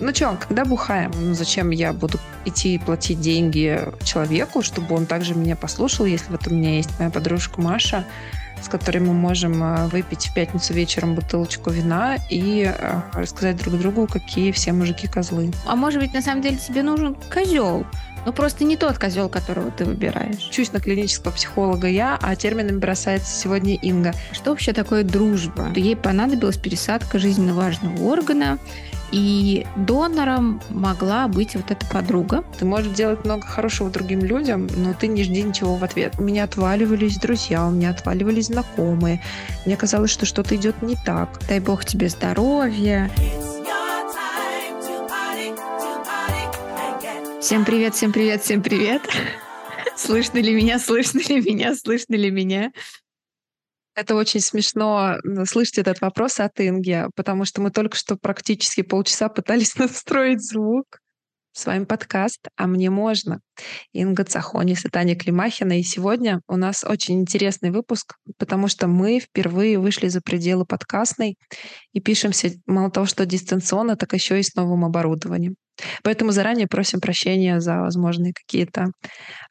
Ну что, когда бухаем? Ну зачем я буду идти и платить деньги человеку, чтобы он также меня послушал, если вот у меня есть моя подружка Маша, с которой мы можем э, выпить в пятницу вечером бутылочку вина и э, рассказать друг другу, какие все мужики козлы. А может быть, на самом деле тебе нужен козел? Ну, просто не тот козел, которого ты выбираешь. Чусь на клинического психолога я, а терминами бросается сегодня Инга. Что вообще такое дружба? Ей понадобилась пересадка жизненно важного органа, и донором могла быть вот эта подруга. Ты можешь делать много хорошего другим людям, но ты не жди ничего в ответ. У меня отваливались друзья, у меня отваливались знакомые. Мне казалось, что что-то идет не так. Дай бог тебе здоровья. Всем привет, всем привет, всем привет. Слышно ли меня, слышно ли меня, слышно ли меня? Это очень смешно слышать этот вопрос от Инги, потому что мы только что практически полчаса пытались настроить звук. С вами подкаст «А мне можно». Инга Цахонис и Таня Климахина. И сегодня у нас очень интересный выпуск, потому что мы впервые вышли за пределы подкастной и пишемся мало того, что дистанционно, так еще и с новым оборудованием. Поэтому заранее просим прощения за возможные какие-то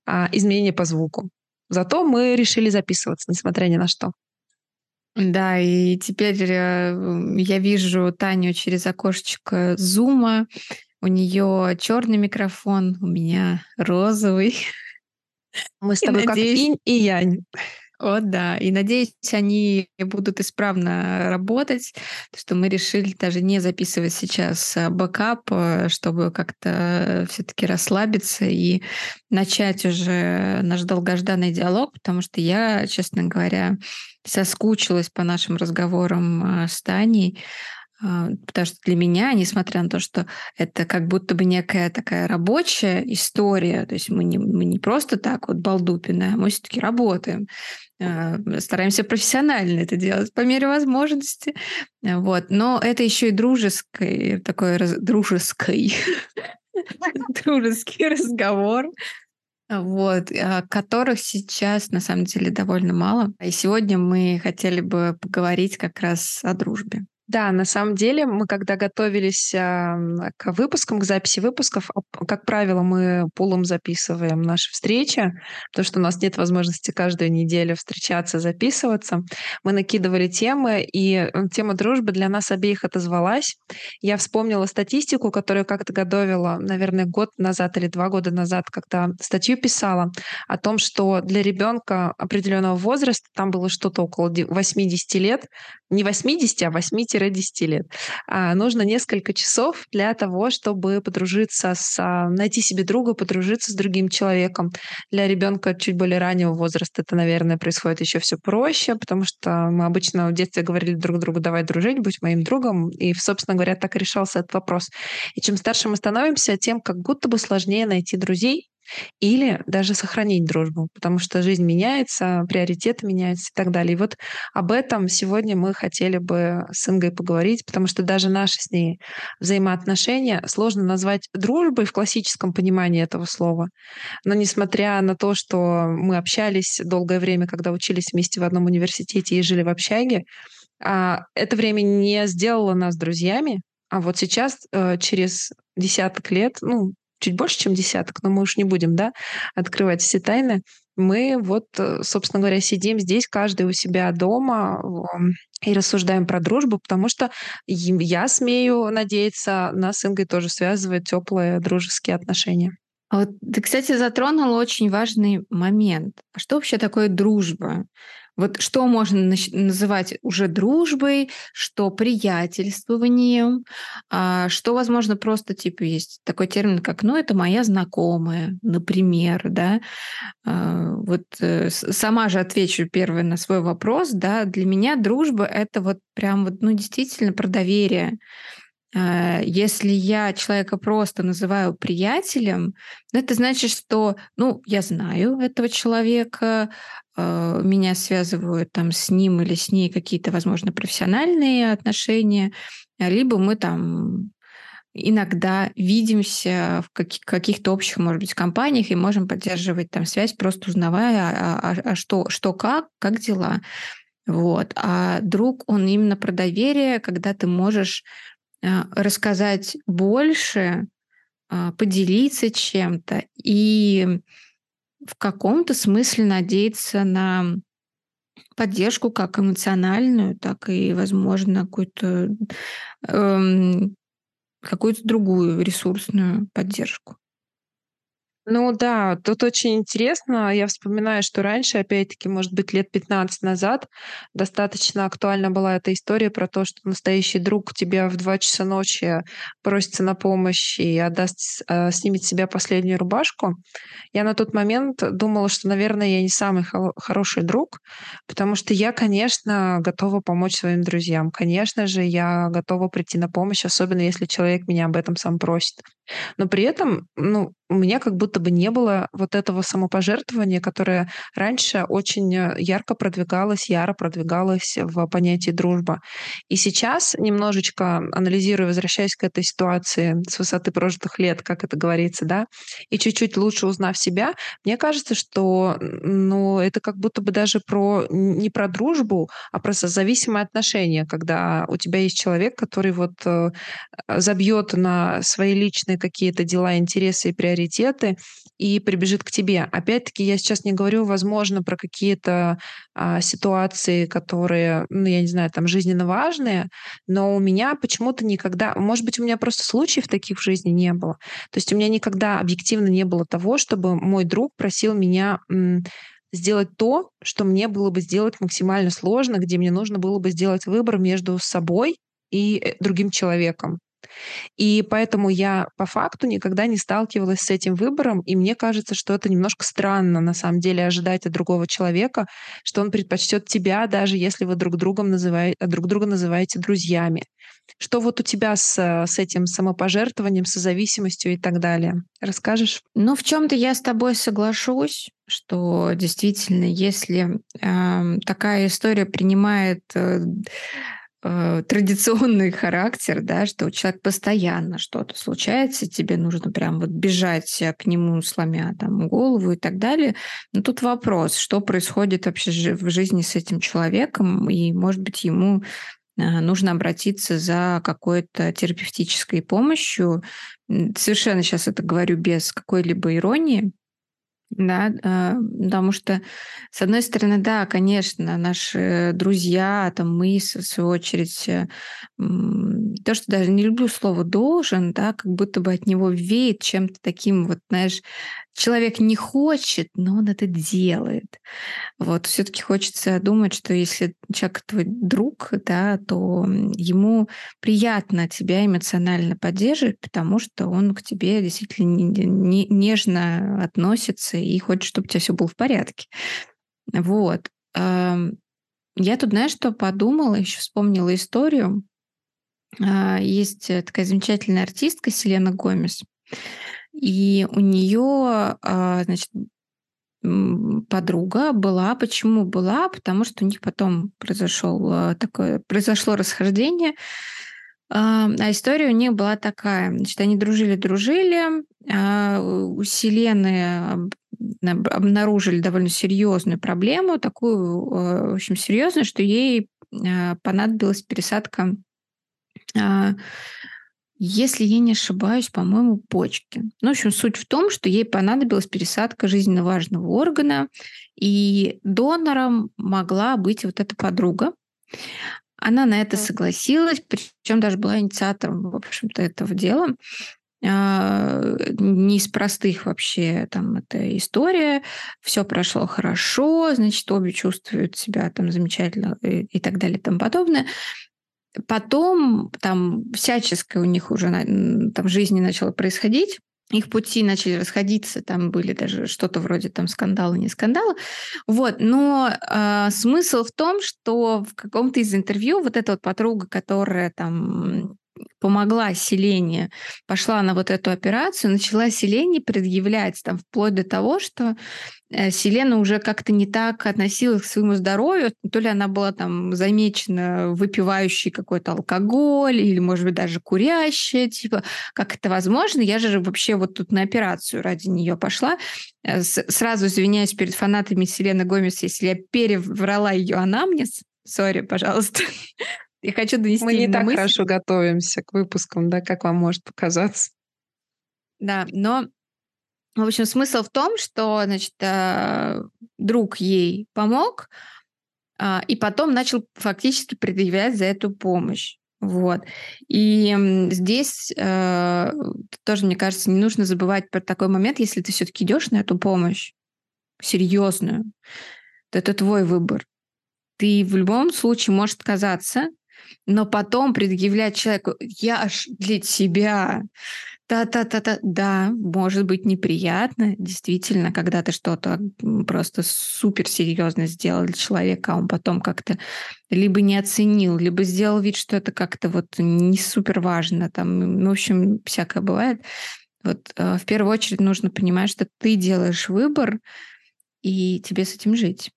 а, изменения по звуку. Зато мы решили записываться, несмотря ни на что. Да, и теперь э, я вижу Таню через окошечко зума. У нее черный микрофон, у меня розовый. Мы с тобой надеюсь... как инь и янь. О, да. И надеюсь, они будут исправно работать, что мы решили даже не записывать сейчас э, backup, э, чтобы как-то все-таки расслабиться и начать уже наш долгожданный диалог, потому что я, честно говоря, соскучилась по нашим разговорам э, с Таней. А, потому что для меня, несмотря на то, что это как будто бы некая такая рабочая история, то есть мы не, мы не просто так вот балдупины, а мы все-таки работаем, а, стараемся профессионально это делать по мере возможности. Вот. Но это еще и дружеский, такой раз, дружеский, дружеский разговор, вот, которых сейчас на самом деле довольно мало. И сегодня мы хотели бы поговорить как раз о дружбе. Да, на самом деле мы когда готовились к выпускам, к записи выпусков, как правило, мы пулом записываем наши встречи, потому что у нас нет возможности каждую неделю встречаться, записываться. Мы накидывали темы, и тема дружбы для нас обеих отозвалась. Я вспомнила статистику, которую как-то готовила, наверное, год назад или два года назад, когда статью писала о том, что для ребенка определенного возраста, там было что-то около 80 лет, не 80, а 8-10 лет. А нужно несколько часов для того, чтобы подружиться с, а, найти себе друга, подружиться с другим человеком. Для ребенка чуть более раннего возраста это, наверное, происходит еще все проще, потому что мы обычно в детстве говорили друг другу, давай дружить, будь моим другом. И, собственно говоря, так и решался этот вопрос. И чем старше мы становимся, тем как будто бы сложнее найти друзей, или даже сохранить дружбу, потому что жизнь меняется, приоритеты меняются и так далее. И вот об этом сегодня мы хотели бы с Ингой поговорить, потому что даже наши с ней взаимоотношения сложно назвать дружбой в классическом понимании этого слова. Но несмотря на то, что мы общались долгое время, когда учились вместе в одном университете и жили в общаге, а, это время не сделало нас друзьями, а вот сейчас, э, через десяток лет, ну, чуть больше, чем десяток, но мы уж не будем, да, открывать все тайны. Мы вот, э, собственно говоря, сидим здесь, каждый у себя дома и рассуждаем про дружбу, потому что я смею надеяться, нас с Ингой тоже связывают теплые дружеские отношения. А вот ты, кстати, затронула очень важный момент. А что вообще такое дружба? Вот что можно называть уже дружбой, что приятельствованием, а что, возможно, просто типа есть такой термин, как «ну, это моя знакомая», например, да. А, вот э, сама же отвечу первый на свой вопрос, да. Для меня дружба — это вот прям вот, ну, действительно про доверие. А, если я человека просто называю приятелем, это значит, что, ну, я знаю этого человека, Э, меня связывают там с ним или с ней какие-то, возможно, профессиональные отношения, либо мы там иногда видимся в каких-то общих, может быть, компаниях и можем поддерживать там связь, просто узнавая, а, а, а что, что как, как дела. Вот. А друг, он именно про доверие, когда ты можешь рассказать больше, а, поделиться чем-то и в каком-то смысле надеяться на поддержку как эмоциональную, так и, возможно, какую-то эм, какую-то другую ресурсную поддержку. Ну да, тут очень интересно. Я вспоминаю, что раньше, опять-таки, может быть, лет 15 назад достаточно актуальна была эта история про то, что настоящий друг тебя в 2 часа ночи просится на помощь и отдаст, э, снимет с себя последнюю рубашку. Я на тот момент думала, что, наверное, я не самый хороший друг, потому что я, конечно, готова помочь своим друзьям. Конечно же, я готова прийти на помощь, особенно если человек меня об этом сам просит. Но при этом, ну, у меня как будто бы не было вот этого самопожертвования, которое раньше очень э, ярко продвигалось, яро продвигалось в понятии дружба. И сейчас, немножечко анализируя, возвращаясь к этой ситуации с высоты прожитых лет, как это говорится, да, и чуть-чуть лучше узнав себя, мне кажется, что ну, это как будто бы даже про не про дружбу, а про зависимые отношения, когда у тебя есть человек, который вот э, забьет на свои личные какие-то дела, интересы и приоритеты, и прибежит к тебе. Опять-таки, я сейчас не говорю, возможно, про какие-то а, ситуации, которые, ну, я не знаю, там, жизненно важные, но у меня почему-то никогда, может быть, у меня просто случаев таких в жизни не было. То есть у меня никогда объективно не было того, чтобы мой друг просил меня сделать то, что мне было бы сделать максимально сложно, где мне нужно было бы сделать выбор между собой и э, другим человеком. И поэтому я по факту никогда не сталкивалась с этим выбором, и мне кажется, что это немножко странно на самом деле ожидать от другого человека, что он предпочтет тебя, даже если вы друг, другом называете, друг друга называете друзьями. Что вот у тебя с, с этим самопожертвованием, созависимостью и так далее? Расскажешь? Ну, в чем-то я с тобой соглашусь, что действительно, если э, такая история принимает э, э, традиционный характер, да, что у человека постоянно что-то случается, тебе нужно прям вот бежать к нему, сломя там голову и так далее. Но тут вопрос, что происходит вообще в жизни с этим человеком, и, может быть, ему э, нужно обратиться за какой-то терапевтической помощью. Совершенно сейчас это говорю без какой-либо иронии, да, а, потому что, с одной стороны, да, конечно, наши друзья, там мы, в свою очередь, э, то, что даже не люблю слово «должен», да, как будто бы от него веет чем-то таким, вот, знаешь, человек не хочет, но он это делает. Вот все таки хочется думать, что если человек твой друг, да, то ему приятно тебя эмоционально поддерживать, потому что он к тебе действительно нежно относится и хочет, чтобы у тебя все было в порядке. Вот. Я тут, знаешь, что подумала, еще вспомнила историю. А, есть такая замечательная артистка Селена Гомес. И у нее, а, значит, подруга была. Почему была? Потому что у них потом произошел а, такое, произошло расхождение. А история у них была такая. Значит, они дружили-дружили. У Селены обнаружили довольно серьезную проблему, такую, в общем, серьезную, что ей понадобилась пересадка если я не ошибаюсь, по-моему, почки. Ну, в общем, суть в том, что ей понадобилась пересадка жизненно важного органа, и донором могла быть вот эта подруга. Она на это согласилась, причем даже была инициатором, в общем-то, этого дела. А, не из простых вообще там эта история. Все прошло хорошо, значит, обе чувствуют себя там замечательно и, и так далее и тому подобное. Потом там всяческое у них уже там в жизни начало происходить, их пути начали расходиться, там были даже что-то вроде там скандала, не скандала. Вот, но э, смысл в том, что в каком-то из интервью вот эта вот подруга, которая там помогла Селене, пошла на вот эту операцию, начала Селене предъявлять там вплоть до того, что э, Селена уже как-то не так относилась к своему здоровью, то ли она была там замечена выпивающей какой-то алкоголь, или, может быть, даже курящая, типа, как это возможно? Я же вообще вот тут на операцию ради нее пошла. Э, сразу извиняюсь перед фанатами Селены Гомес, если я переврала ее анамнез. Сори, пожалуйста. Я хочу донести Мы не так мысль. хорошо готовимся к выпускам, да, как вам может показаться. Да, но, в общем, смысл в том, что, значит, э, друг ей помог, а, и потом начал фактически предъявлять за эту помощь. Вот. И здесь э, тоже, мне кажется, не нужно забывать про такой момент, если ты все-таки идешь на эту помощь серьезную, то это твой выбор. Ты в любом случае можешь отказаться, но потом предъявлять человеку, я аж для тебя, та-та-та-та, да, может быть неприятно, действительно, когда ты что-то просто супер серьезно сделал для человека, а он потом как-то либо не оценил, либо сделал вид, что это как-то вот не супер важно, там, ну, в общем, всякое бывает. Вот э, в первую очередь нужно понимать, что ты делаешь выбор, и тебе с этим жить.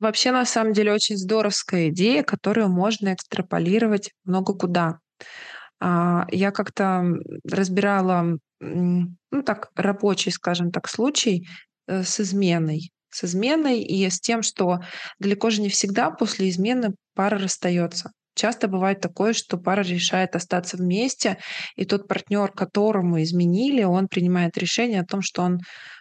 Вообще, на самом деле, очень здоровская идея, которую можно экстраполировать много куда. А, я как-то разбирала, ну так, рабочий, скажем так, случай э, с изменой. С изменой и с тем, что далеко же не всегда после измены пара расстается. Часто бывает такое, что пара решает остаться вместе, и тот партнер, которому изменили, он принимает решение о том, что он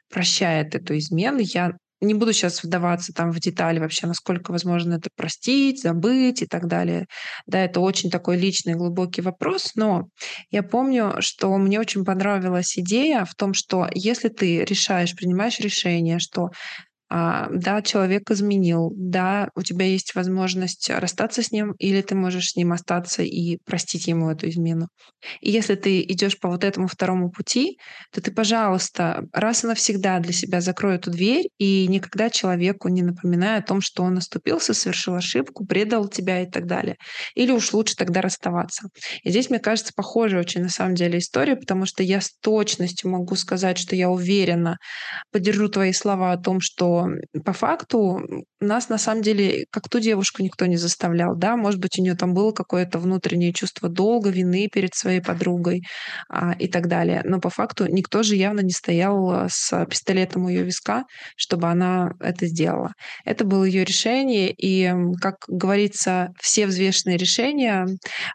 прощает эту измену. Я не буду сейчас вдаваться там в детали вообще, насколько возможно это простить, забыть и так далее. Да, это очень такой личный, глубокий вопрос, но я помню, что мне очень понравилась идея в том, что если ты решаешь, принимаешь решение, что да, человек изменил, да, у тебя есть возможность расстаться с ним, или ты можешь с ним остаться и простить ему эту измену. И если ты идешь по вот этому второму пути, то ты, пожалуйста, раз и навсегда для себя закрой эту дверь и никогда человеку не напоминай о том, что он оступился, совершил ошибку, предал тебя и так далее. Или уж лучше тогда расставаться. И здесь, мне кажется, похожая очень на самом деле история, потому что я с точностью могу сказать, что я уверенно поддержу твои слова о том, что по факту нас на самом деле, как ту девушку, никто не заставлял, да, может быть, у нее там было какое-то внутреннее чувство долга, вины перед своей подругой а, и так далее. Но по факту никто же явно не стоял а, с пистолетом у ее виска, чтобы она это сделала. Это было ее решение, и, как говорится, все взвешенные решения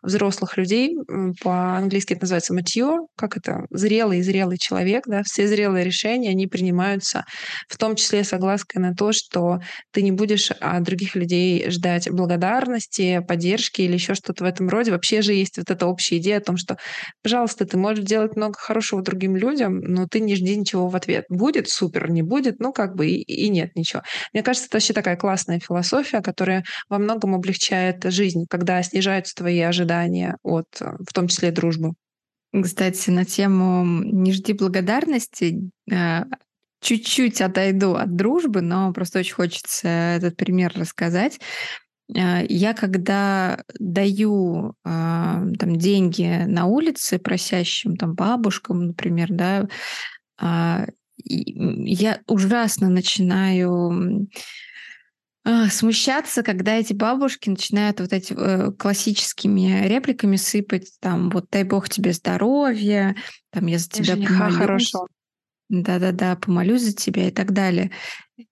взрослых людей, по-английски это называется mature, как это, зрелый и зрелый человек, да, все зрелые решения, они принимаются в том числе согласно соглаской на то, что ты не будешь от других людей ждать благодарности, поддержки или еще что-то в этом роде. Вообще же есть вот эта общая идея о том, что, пожалуйста, ты можешь делать много хорошего другим людям, но ты не жди ничего в ответ. Будет супер, не будет, ну как бы и, и нет ничего. Мне кажется, это вообще такая классная философия, которая во многом облегчает жизнь, когда снижаются твои ожидания от, в том числе, дружбы. Кстати, на тему «не жди благодарности» э, чуть-чуть отойду от дружбы, но просто очень хочется этот пример рассказать. А, я когда даю а, там, деньги на улице просящим там, бабушкам, например, да, а, я ужасно начинаю смущаться, когда эти бабушки начинают вот эти э, классическими репликами сыпать, там, вот дай бог тебе здоровья, там, я за тебя помолюсь. Хорошо. Да-да-да, помолюсь за тебя и так далее.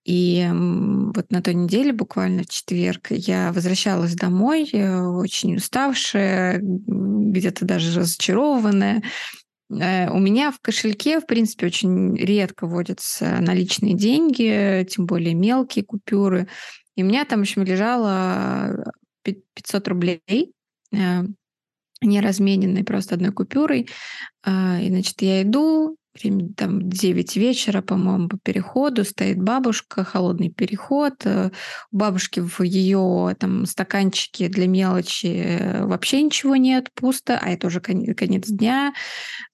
И вот на той неделе, буквально в четверг, я возвращалась домой, э, очень уставшая, где-то даже разочарованная. Э, у меня в кошельке, в принципе, очень редко водятся наличные деньги, тем более мелкие купюры. И у меня там, в общем, лежало 500 рублей, э, не размененной просто одной купюрой. И, значит, я иду, время там 9 вечера, по-моему, по переходу стоит бабушка, холодный переход. Э, у бабушки в ее там стаканчике для мелочи э, вообще ничего нет, пусто, а это уже конец, конец дня.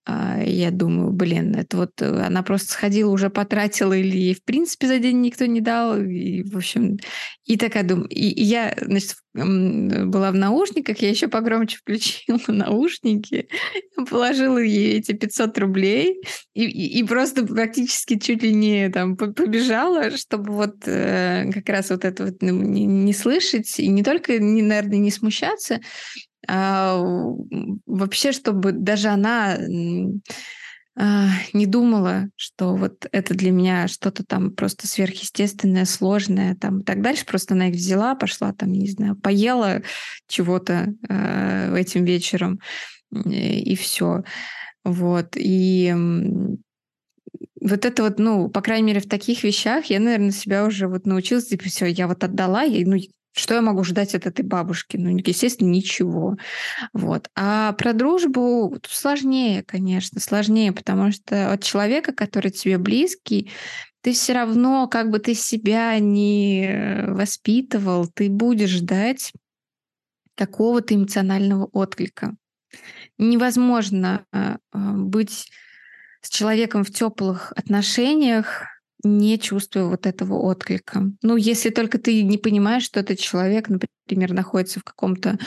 А, я думаю, блин, это вот э, она просто сходила, уже потратила, или ей в принципе за день никто не дал. И, в общем, и такая думаю. И, и я, значит, была в наушниках, я еще погромче включила наушники, положила ей эти 500 рублей и, и, и просто практически чуть ли не там побежала, чтобы вот э, как раз вот это вот ну, не, не слышать и не только, не, наверное, не смущаться, вообще, чтобы даже она а, не думала, что вот это для меня что-то там просто сверхъестественное, сложное, там и так дальше. Просто она их взяла, пошла там, не знаю, поела чего-то э, этим вечером и все. Вот. И вот это вот, ну, по крайней мере, в таких вещах я, наверное, себя уже вот научилась, типа, все, я вот отдала, ей, ну, что я могу ждать от этой бабушки? Ну, естественно, ничего. Вот. А про дружбу сложнее, конечно, сложнее, потому что от человека, который тебе близкий, ты все равно, как бы ты себя не воспитывал, ты будешь ждать какого-то эмоционального отклика. Невозможно а, а, быть с человеком в теплых отношениях, не чувствую вот этого отклика. Ну, если только ты не понимаешь, что этот человек, например, находится в каком-то,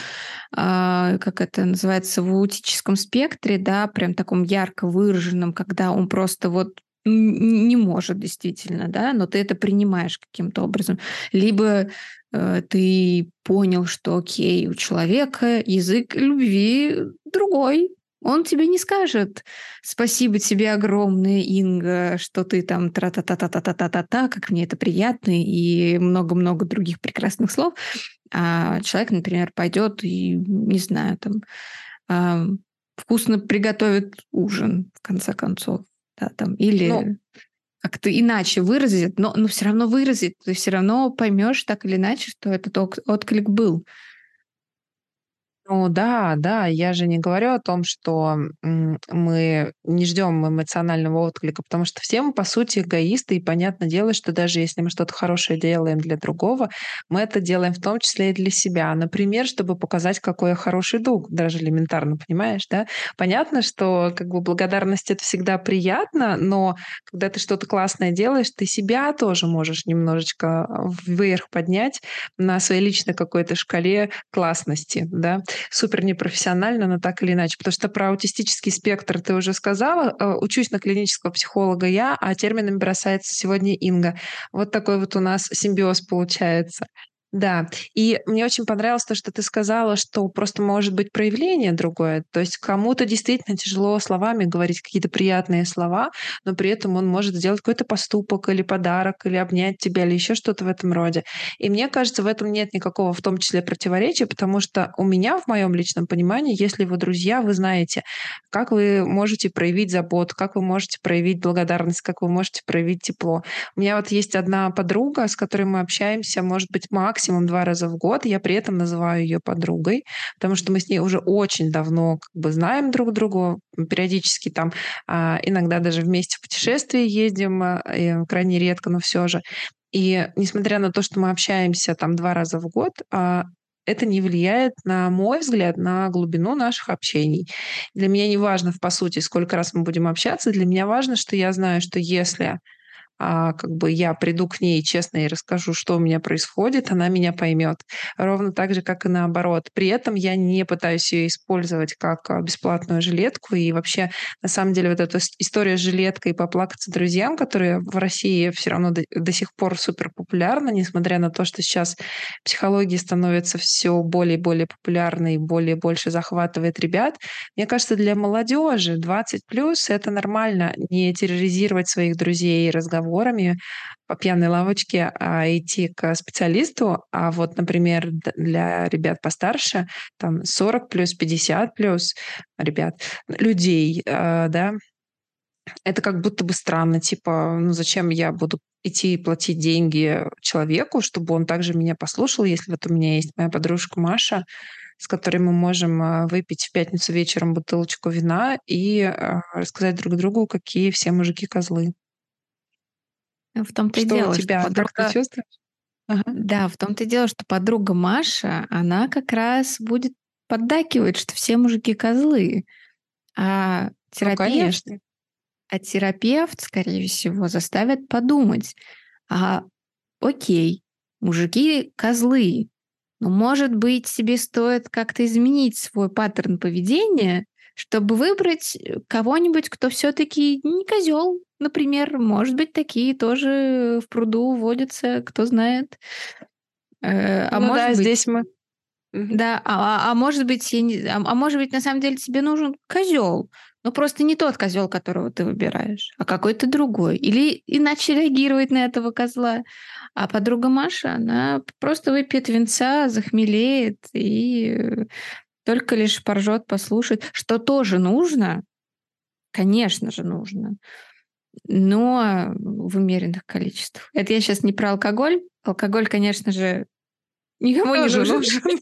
э, как это называется, в аутическом спектре, да, прям таком ярко выраженном, когда он просто вот не может действительно, да, но ты это принимаешь каким-то образом. Либо э, ты понял, что окей, у человека язык любви другой, он тебе не скажет «Спасибо тебе огромное, Инга, что ты там тра-та-та-та-та-та-та-та, как мне это приятно» и много-много других прекрасных слов. А человек, например, пойдет и, не знаю, там вкусно приготовит ужин, в конце концов. Да, там, или ну, как-то иначе выразит, но, но все равно выразит. Ты все равно поймешь так или иначе, что этот отклик был. Ну да, да, я же не говорю о том, что мы не ждем эмоционального отклика, потому что все мы, по сути, эгоисты, и понятное дело, что даже если мы что-то хорошее делаем для другого, мы это делаем в том числе и для себя. Например, чтобы показать, какой я хороший друг, даже элементарно, понимаешь, да? Понятно, что как бы благодарность это всегда приятно, но когда ты что-то классное делаешь, ты себя тоже можешь немножечко вверх поднять на своей личной какой-то шкале классности, да супер непрофессионально, но так или иначе. Потому что про аутистический спектр ты уже сказала. Э, учусь на клинического психолога я, а терминами бросается сегодня Инга. Вот такой вот у нас симбиоз получается. Да, и мне очень понравилось то, что ты сказала, что просто может быть проявление другое. То есть кому-то действительно тяжело словами говорить какие-то приятные слова, но при этом он может сделать какой-то поступок или подарок, или обнять тебя, или еще что-то в этом роде. И мне кажется, в этом нет никакого в том числе противоречия, потому что у меня в моем личном понимании, если вы друзья, вы знаете, как вы можете проявить заботу, как вы можете проявить благодарность, как вы можете проявить тепло. У меня вот есть одна подруга, с которой мы общаемся, может быть, максимум максимум два раза в год. Я при этом называю ее подругой, потому что мы с ней уже очень давно как бы знаем друг друга, периодически там а, иногда даже вместе в путешествии ездим, а, крайне редко, но все же. И несмотря на то, что мы общаемся там два раза в год, а, это не влияет, на мой взгляд, на глубину наших общений. Для меня не важно, по сути, сколько раз мы будем общаться, для меня важно, что я знаю, что если а, как бы я приду к ней честно и расскажу, что у меня происходит, она меня поймет. Ровно так же, как и наоборот. При этом я не пытаюсь ее использовать как а, бесплатную жилетку. И вообще, на самом деле, вот эта история с жилеткой и поплакаться друзьям, которые в России все равно до, до сих пор супер популярна, несмотря на то, что сейчас психология становится все более и более популярной, более и больше захватывает ребят. Мне кажется, для молодежи 20 плюс это нормально не терроризировать своих друзей и разговаривать разговорами по пьяной лавочке а идти к специалисту. А вот, например, для ребят постарше, там 40 плюс, 50 плюс ребят, людей, а, да, это как будто бы странно, типа, ну зачем я буду идти и платить деньги человеку, чтобы он также меня послушал, если вот у меня есть моя подружка Маша, с которой мы можем а, выпить в пятницу вечером бутылочку вина и а, рассказать друг другу, какие все мужики козлы. В том-то и Что дело, что тебя? Ты подруга чувствуешь? Ага. Да, в том-то и дело, что подруга Маша, она как раз будет поддакивать, что все мужики козлы. А Ну, терапевт, конечно. а терапевт, скорее всего, заставит подумать: а, окей, мужики козлы, но, может быть, тебе стоит как-то изменить свой паттерн поведения, чтобы выбрать э, кого-нибудь, кто все-таки не козел, например. Может быть, такие тоже в пруду водятся, кто знает. Э, а Ну может да, быть, здесь мы. Да, а а может быть, я не а а может быть, на самом деле тебе нужен козел, но просто не тот козел, которого ты выбираешь, а какой-то другой. Или иначе реагировать на этого козла. А подруга Маша, она просто выпьет винца, захмелеет и э, только лишь поржет, послушает, что тоже нужно, конечно же, нужно, но в умеренных количествах. Это я сейчас не про алкоголь. Алкоголь, конечно же, никому не нужен. нужен.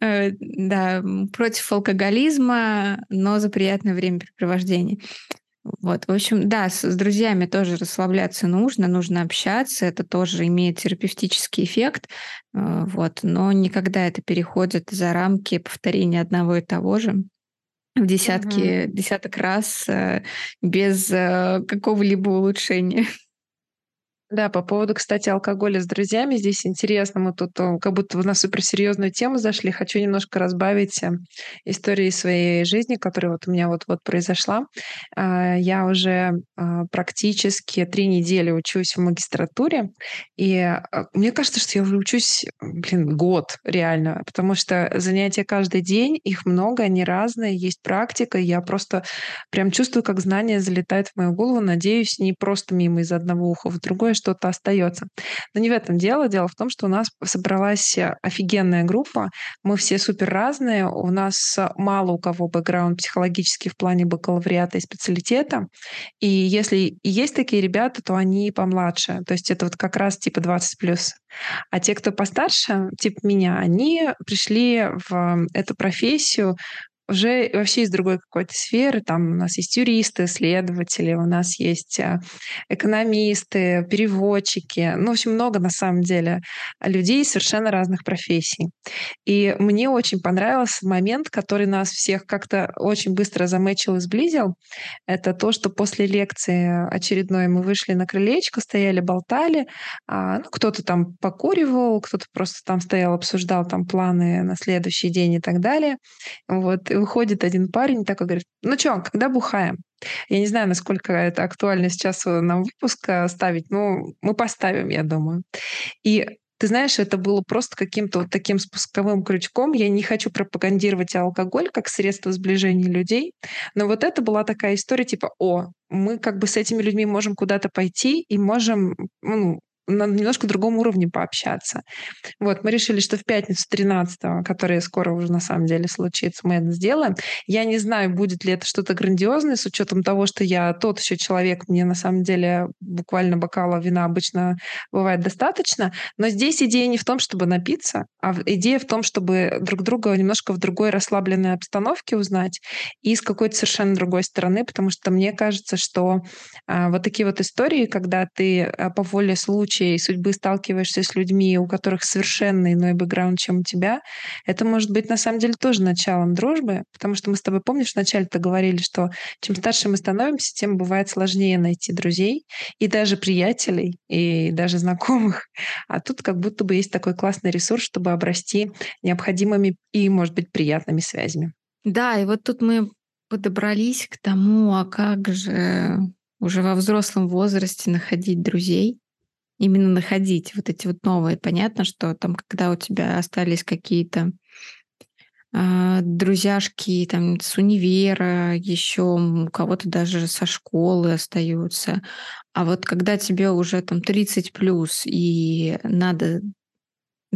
Э, да, против алкоголизма, но за приятное времяпрепровождение. Вот, в общем, да, с, с друзьями тоже расслабляться нужно, нужно общаться, это тоже имеет терапевтический эффект, э, вот, но никогда это переходит за рамки повторения одного и того же в десятки, десяток раз э, без э, какого-либо улучшения. Да, по поводу, кстати, алкоголя с друзьями, здесь интересно, мы тут э, как будто на суперсерьезную тему зашли. Хочу немножко разбавить э, истории своей жизни, которая вот у меня вот-вот произошла. А, Я уже а, практически три недели учусь в магистратуре, и а, мне кажется, что я уже учусь, блин, год реально, потому что занятия каждый день, их много, они разные, есть практика, я просто прям чувствую, как знания залетают в мою голову, надеюсь, не просто мимо из одного уха в другое что-то остается. Но не в этом дело. Дело в том, что у нас собралась э, офигенная группа. Мы все супер разные. У нас э, мало у кого бэкграунд психологический в плане бакалавриата и специалитета. И если есть такие ребята, то они помладше. То есть это вот как раз типа 20 плюс. А те, кто постарше, типа меня, они пришли в эту профессию уже вообще из другой какой-то сферы. Там у нас есть юристы, следователи, у нас есть а, экономисты, переводчики. Ну, в общем, много на самом деле людей совершенно разных профессий. И мне очень понравился момент, который нас всех как-то очень быстро замечил и сблизил. Это то, что после лекции очередной мы вышли на крылечко, стояли, болтали. А, ну, кто-то там покуривал, кто-то просто там стоял, обсуждал там планы на следующий день и так далее. Вот. Выходит один парень такой, говорит, ну что, когда бухаем? Я не знаю, насколько это актуально сейчас э, нам выпуск э, ставить, но мы поставим, я думаю. И ты знаешь, это было просто каким-то вот таким спусковым крючком. Я не хочу пропагандировать алкоголь как средство сближения людей, но вот это была такая история типа, о, мы как бы с этими людьми можем куда-то пойти и можем ну, на немножко другом уровне пообщаться. Вот, мы решили, что в пятницу 13 которая скоро уже на самом деле случится, мы это сделаем. Я не знаю, будет ли это что-то грандиозное, с учетом того, что я тот еще человек, мне на самом деле буквально бокала вина обычно бывает достаточно, но здесь идея не в том, чтобы напиться, а идея в том, чтобы друг друга немножко в другой расслабленной обстановке узнать и с какой-то совершенно другой стороны, потому что мне кажется, что а, вот такие вот истории, когда ты а, по воле случая и судьбы сталкиваешься с людьми, у которых совершенно иной бэкграунд, чем у тебя, это может быть на самом деле тоже началом дружбы, потому что мы с тобой, помнишь, вначале-то говорили, что чем старше мы становимся, тем бывает сложнее найти друзей и даже приятелей, и даже знакомых. А тут как будто бы есть такой классный ресурс, чтобы обрасти необходимыми и, может быть, приятными связями. Да, и вот тут мы подобрались к тому, а как же уже во взрослом возрасте находить друзей. Именно находить вот эти вот новые. Понятно, что там, когда у тебя остались какие-то а, друзьяшки там с универа, еще у кого-то даже со школы остаются. А вот когда тебе уже там 30 плюс и надо,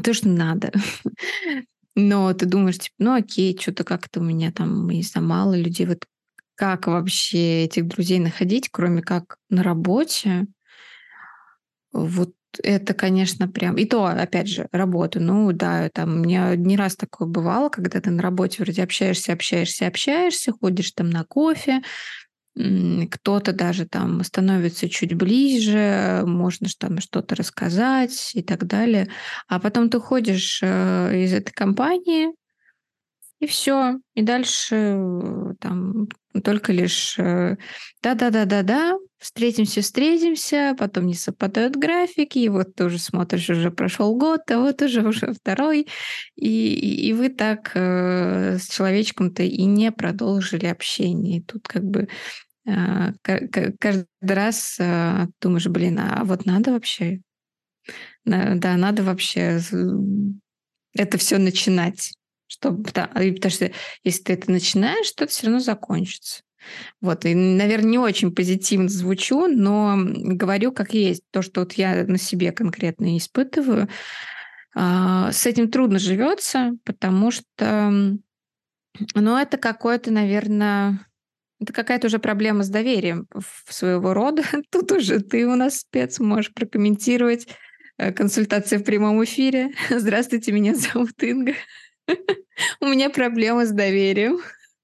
то, что надо, но ты думаешь, типа, ну окей, что-то как-то у меня там, не знаю, мало людей. Вот как вообще этих друзей находить, кроме как на работе? Вот это, конечно, прям... И то, опять же, работа. Ну да, там меня не раз такое бывало, когда ты на работе вроде общаешься, общаешься, общаешься, ходишь там на кофе, кто-то даже там становится чуть ближе, можно там что-то рассказать и так далее. А потом ты ходишь э, из этой компании, и все. И дальше э, там только лишь э, да-да-да-да-да, встретимся, встретимся, потом не совпадают графики, и вот ты уже смотришь, уже прошел год, а вот уже уже второй, и, и вы так э, с человечком-то и не продолжили общение. И тут как бы ка- каждый раз а, думаешь, блин, а вот надо вообще Да, надо вообще это все начинать. Чтобы, да, потому что если ты это начинаешь, то это все равно закончится. Вот, и, наверное, не очень позитивно звучу, но говорю как есть. То, что вот я на себе конкретно испытываю, а, с этим трудно живется, потому что, ну, это какое-то, наверное, это какая-то уже проблема с доверием своего рода. Тут уже ты у нас спец, можешь прокомментировать. Э, консультация в прямом эфире. Здравствуйте, меня зовут Инга. У меня проблемы с доверием.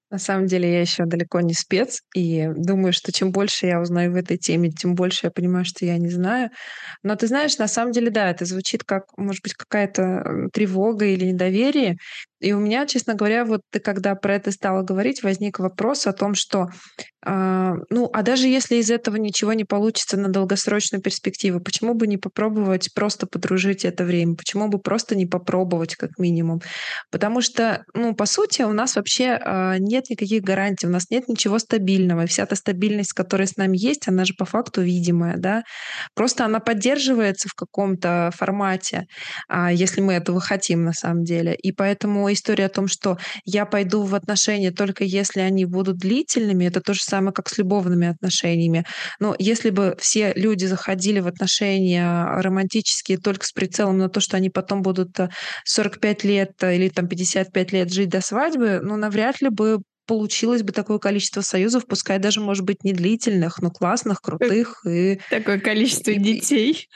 На самом деле я еще далеко не спец, и думаю, что чем больше я узнаю в этой теме, тем больше я понимаю, что я не знаю. Но ты знаешь, на самом деле, да, это звучит как, может быть, какая-то тревога или недоверие. И у меня, честно говоря, вот ты когда про это стала говорить, возник вопрос о том, что, ну, а даже если из этого ничего не получится на долгосрочную перспективу, почему бы не попробовать просто подружить это время? Почему бы просто не попробовать как минимум? Потому что, ну, по сути, у нас вообще э, нет никаких гарантий, у нас нет ничего стабильного. Вся эта стабильность, которая с нами есть, она же по факту видимая, да? Просто она поддерживается в каком-то формате, э, если мы этого хотим на самом деле. И поэтому история о том, что я пойду в отношения только если они будут длительными, это то же самое, как с любовными отношениями. Но если бы все люди заходили в отношения романтические только с прицелом на то, что они потом будут 45 э, лет э, или там 55 лет жить до свадьбы, ну, навряд ли бы получилось бы такое количество союзов, пускай даже, может быть, не длительных, но классных, крутых. И... Такое количество детей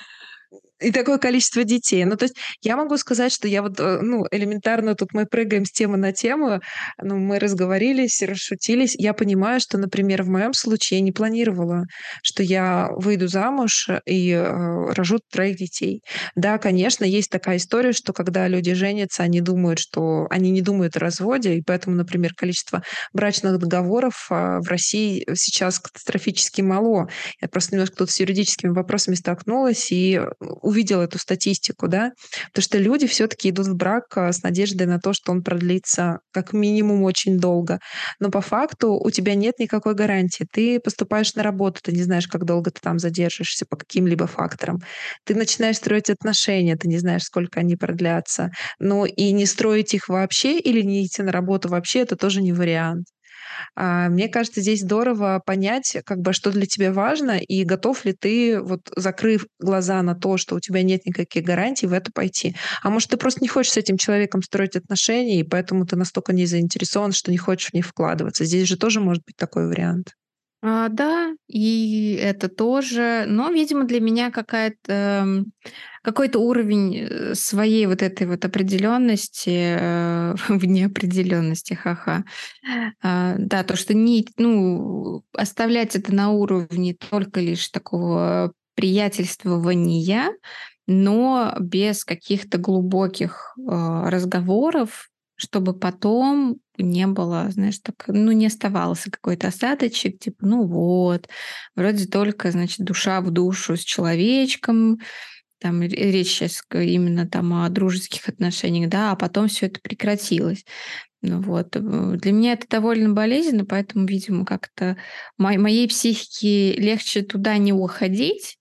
и такое количество детей. Ну, то есть я могу сказать, что я вот, э, ну, элементарно тут мы прыгаем с темы на тему, ну, мы разговорились, расшутились. Я понимаю, что, например, в моем случае я не планировала, что я выйду замуж и э, рожу троих детей. Да, конечно, есть такая история, что когда люди женятся, они думают, что они не думают о разводе, и поэтому, например, количество брачных договоров э, в России сейчас катастрофически мало. Я просто немножко тут с юридическими вопросами столкнулась и увидел эту статистику, да, то что люди все-таки идут в брак а, с надеждой на то, что он продлится как минимум очень долго. Но по факту у тебя нет никакой гарантии. Ты поступаешь на работу, ты не знаешь, как долго ты там задержишься по каким-либо факторам. Ты начинаешь строить отношения, ты не знаешь, сколько они продлятся. Ну и не строить их вообще или не идти на работу вообще, это тоже не вариант. А, мне кажется, здесь здорово понять, как бы, что для тебя важно, и готов ли ты, вот закрыв глаза на то, что у тебя нет никаких гарантий, в это пойти. А может, ты просто не хочешь с этим человеком строить отношения, и поэтому ты настолько не заинтересован, что не хочешь в них вкладываться. Здесь же тоже может быть такой вариант. А, да, и это тоже. Но, видимо, для меня какая-то какой-то уровень э, своей вот этой вот определенности э, в неопределенности, ха-ха. А, да, то, что не, ну, оставлять это на уровне только лишь такого приятельствования, но без каких-то глубоких э, разговоров, чтобы потом не было, знаешь, так, ну, не оставался какой-то осадочек, типа, ну вот, вроде только, значит, душа в душу с человечком, там речь сейчас именно там о дружеских отношениях, да, а потом все это прекратилось. Ну вот. Э, для меня это довольно болезненно, поэтому, видимо, как-то моей психике легче туда не уходить,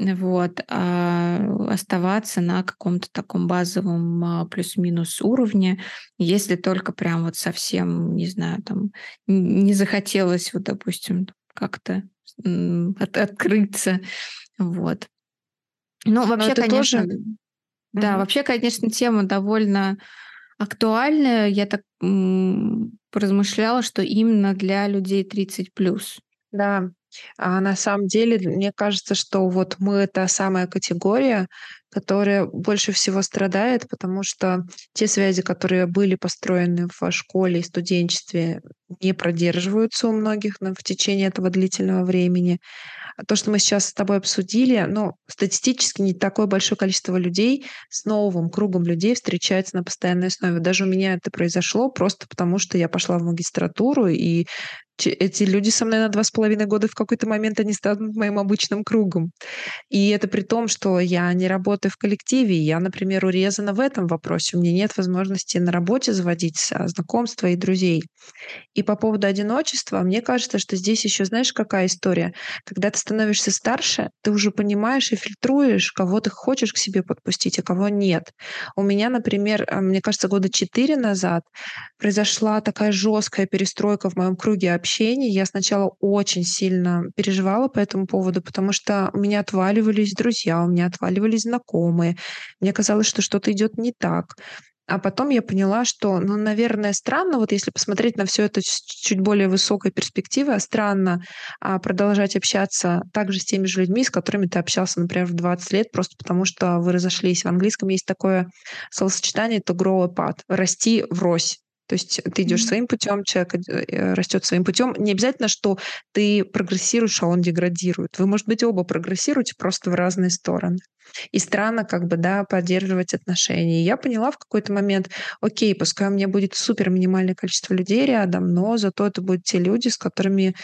вот, а оставаться на каком-то таком базовом а, плюс-минус уровне, если только прям вот совсем, не знаю, там не захотелось, вот, допустим, как-то от, открыться, вот. Ну, вообще, конечно, тоже... да, mm-hmm. вообще, конечно, тема довольно актуальная. Я так м- поразмышляла, что именно для людей 30 плюс. Да, а на самом деле, мне кажется, что вот мы та самая категория, которая больше всего страдает, потому что те связи, которые были построены в школе и студенчестве, не продерживаются у многих в течение этого длительного времени. А то, что мы сейчас с тобой обсудили, ну, статистически не такое большое количество людей с новым кругом людей встречается на постоянной основе. Даже у меня это произошло просто потому, что я пошла в магистратуру, и эти люди со мной на два с половиной года в какой-то момент они станут моим обычным кругом. И это при том, что я не работаю в коллективе. Я, например, урезана в этом вопросе. У меня нет возможности на работе заводить а, знакомства и друзей. И по поводу одиночества, мне кажется, что здесь еще знаешь, какая история? Когда ты становишься старше, ты уже понимаешь и фильтруешь, кого ты хочешь к себе подпустить, а кого нет. У меня, например, а, мне кажется, года четыре назад произошла такая жесткая перестройка в моем круге общения. Я сначала очень сильно переживала по этому поводу, потому что у меня отваливались друзья, у меня отваливались знакомые. Мне казалось, что что-то идет не так. А потом я поняла, что, ну, наверное, странно, вот если посмотреть на все это с чуть более высокой перспективы, а странно а, продолжать общаться также с теми же людьми, с которыми ты общался, например, в 20 лет, просто потому что вы разошлись. В английском есть такое словосочетание, это grow apart, расти врозь. То есть ты идешь своим путем, человек э, растет своим путем. Не обязательно, что ты прогрессируешь, а он деградирует. Вы, может быть, оба прогрессируете просто в разные стороны. И странно как бы, да, поддерживать отношения. И я поняла в какой-то момент, окей, пускай у меня будет супер минимальное количество людей рядом, но зато это будут те люди, с которыми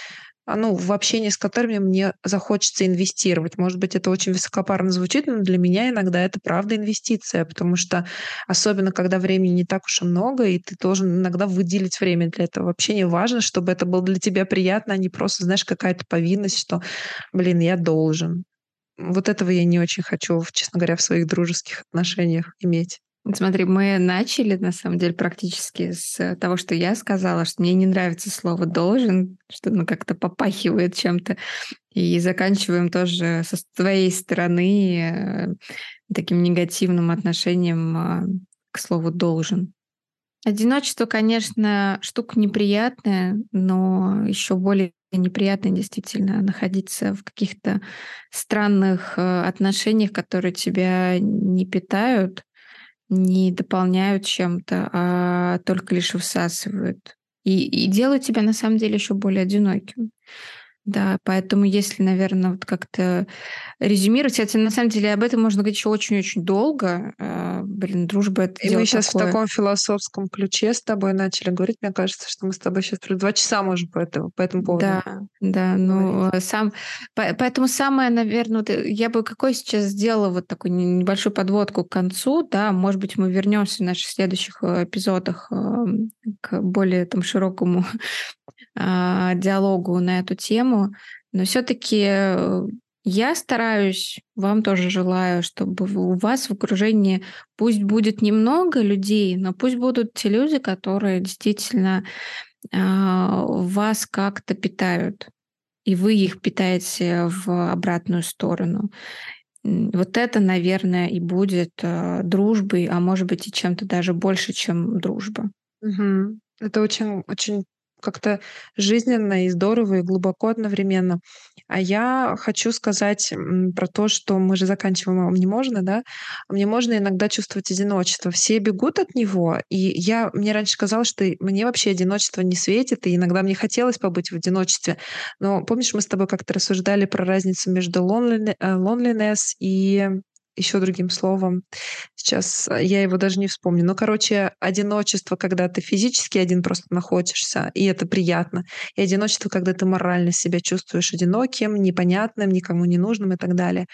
ну, в общении с которыми мне захочется инвестировать. Может быть, это очень высокопарно звучит, но для меня иногда это правда инвестиция, потому что особенно, когда времени не так уж и много, и ты должен иногда выделить время для этого. Вообще не важно, чтобы это было для тебя приятно, а не просто, знаешь, какая-то повинность, что, блин, я должен. Вот этого я не очень хочу, честно говоря, в своих дружеских отношениях иметь. Смотри, мы начали, на самом деле, практически с того, что я сказала, что мне не нравится слово «должен», что оно как-то попахивает чем-то. И заканчиваем тоже со твоей стороны э, таким негативным отношением а, к слову «должен». Одиночество, конечно, штука неприятная, но еще более неприятно действительно находиться в каких-то странных э, отношениях, которые тебя не питают, не дополняют чем-то, а только лишь всасывают. И, и делают тебя на самом деле еще более одиноким. Да, поэтому если, наверное, вот как-то резюмировать, хотя на самом деле об этом можно говорить еще очень-очень долго. А, блин, дружба это И мы сейчас такое. в таком философском ключе с тобой начали говорить. Мне кажется, что мы с тобой сейчас два часа можем по этому, по этому поводу Да, да, ну, сам... Поэтому самое, наверное, вот э, я бы какой сейчас сделала вот такую небольшую подводку к концу, да, может быть, мы вернемся в наших следующих э, эпизодах к более там широкому а, диалогу на эту тему. Но все-таки э, я стараюсь, вам тоже желаю, чтобы у вас в окружении пусть будет немного людей, но пусть будут те люди, которые действительно а, вас как-то питают, и вы их питаете в обратную сторону. Вот это, наверное, и будет э, дружбой, а может быть и чем-то даже больше, чем дружба. Угу. Это очень, очень как-то жизненно и здорово, и глубоко одновременно. А я хочу сказать про то, что мы же заканчиваем, а мне можно, да? А мне можно иногда чувствовать одиночество. Все бегут от него, и я, мне раньше казалось, что мне вообще одиночество не светит, и иногда мне хотелось побыть в одиночестве. Но помнишь, мы с тобой как-то рассуждали про разницу между э, loneliness и еще другим словом. Сейчас э, я его даже не вспомню. Но, короче, одиночество, когда ты физически один просто находишься, и это приятно. И одиночество, когда ты морально себя чувствуешь одиноким, непонятным, никому не нужным и так далее.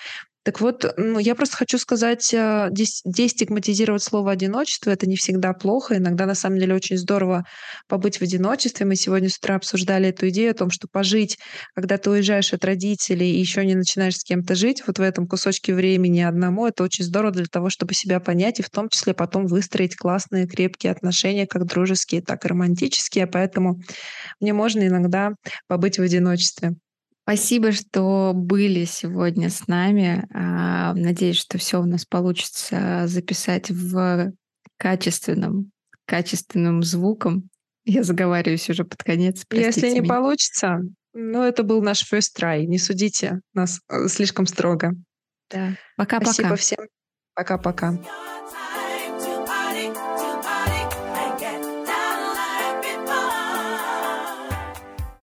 Так вот, ну, я просто хочу сказать, э, дестигматизировать слово «одиночество» — это не всегда плохо. Иногда, на самом деле, очень здорово побыть в одиночестве. Мы сегодня с утра обсуждали эту идею о том, что пожить, когда ты уезжаешь от родителей и еще не начинаешь с кем-то жить, вот в этом кусочке времени одному, это очень здорово для того, чтобы себя понять и в том числе потом выстроить классные, крепкие отношения, как дружеские, так и романтические. Поэтому мне можно иногда побыть в одиночестве. Спасибо, что были сегодня с нами. А, надеюсь, что все у нас получится записать в качественном, качественным звуком. Я заговариваюсь уже под конец. Если не меня. получится, ну, это был наш first try. Не судите нас э, слишком строго. Да. Пока-пока. Спасибо всем. Пока-пока.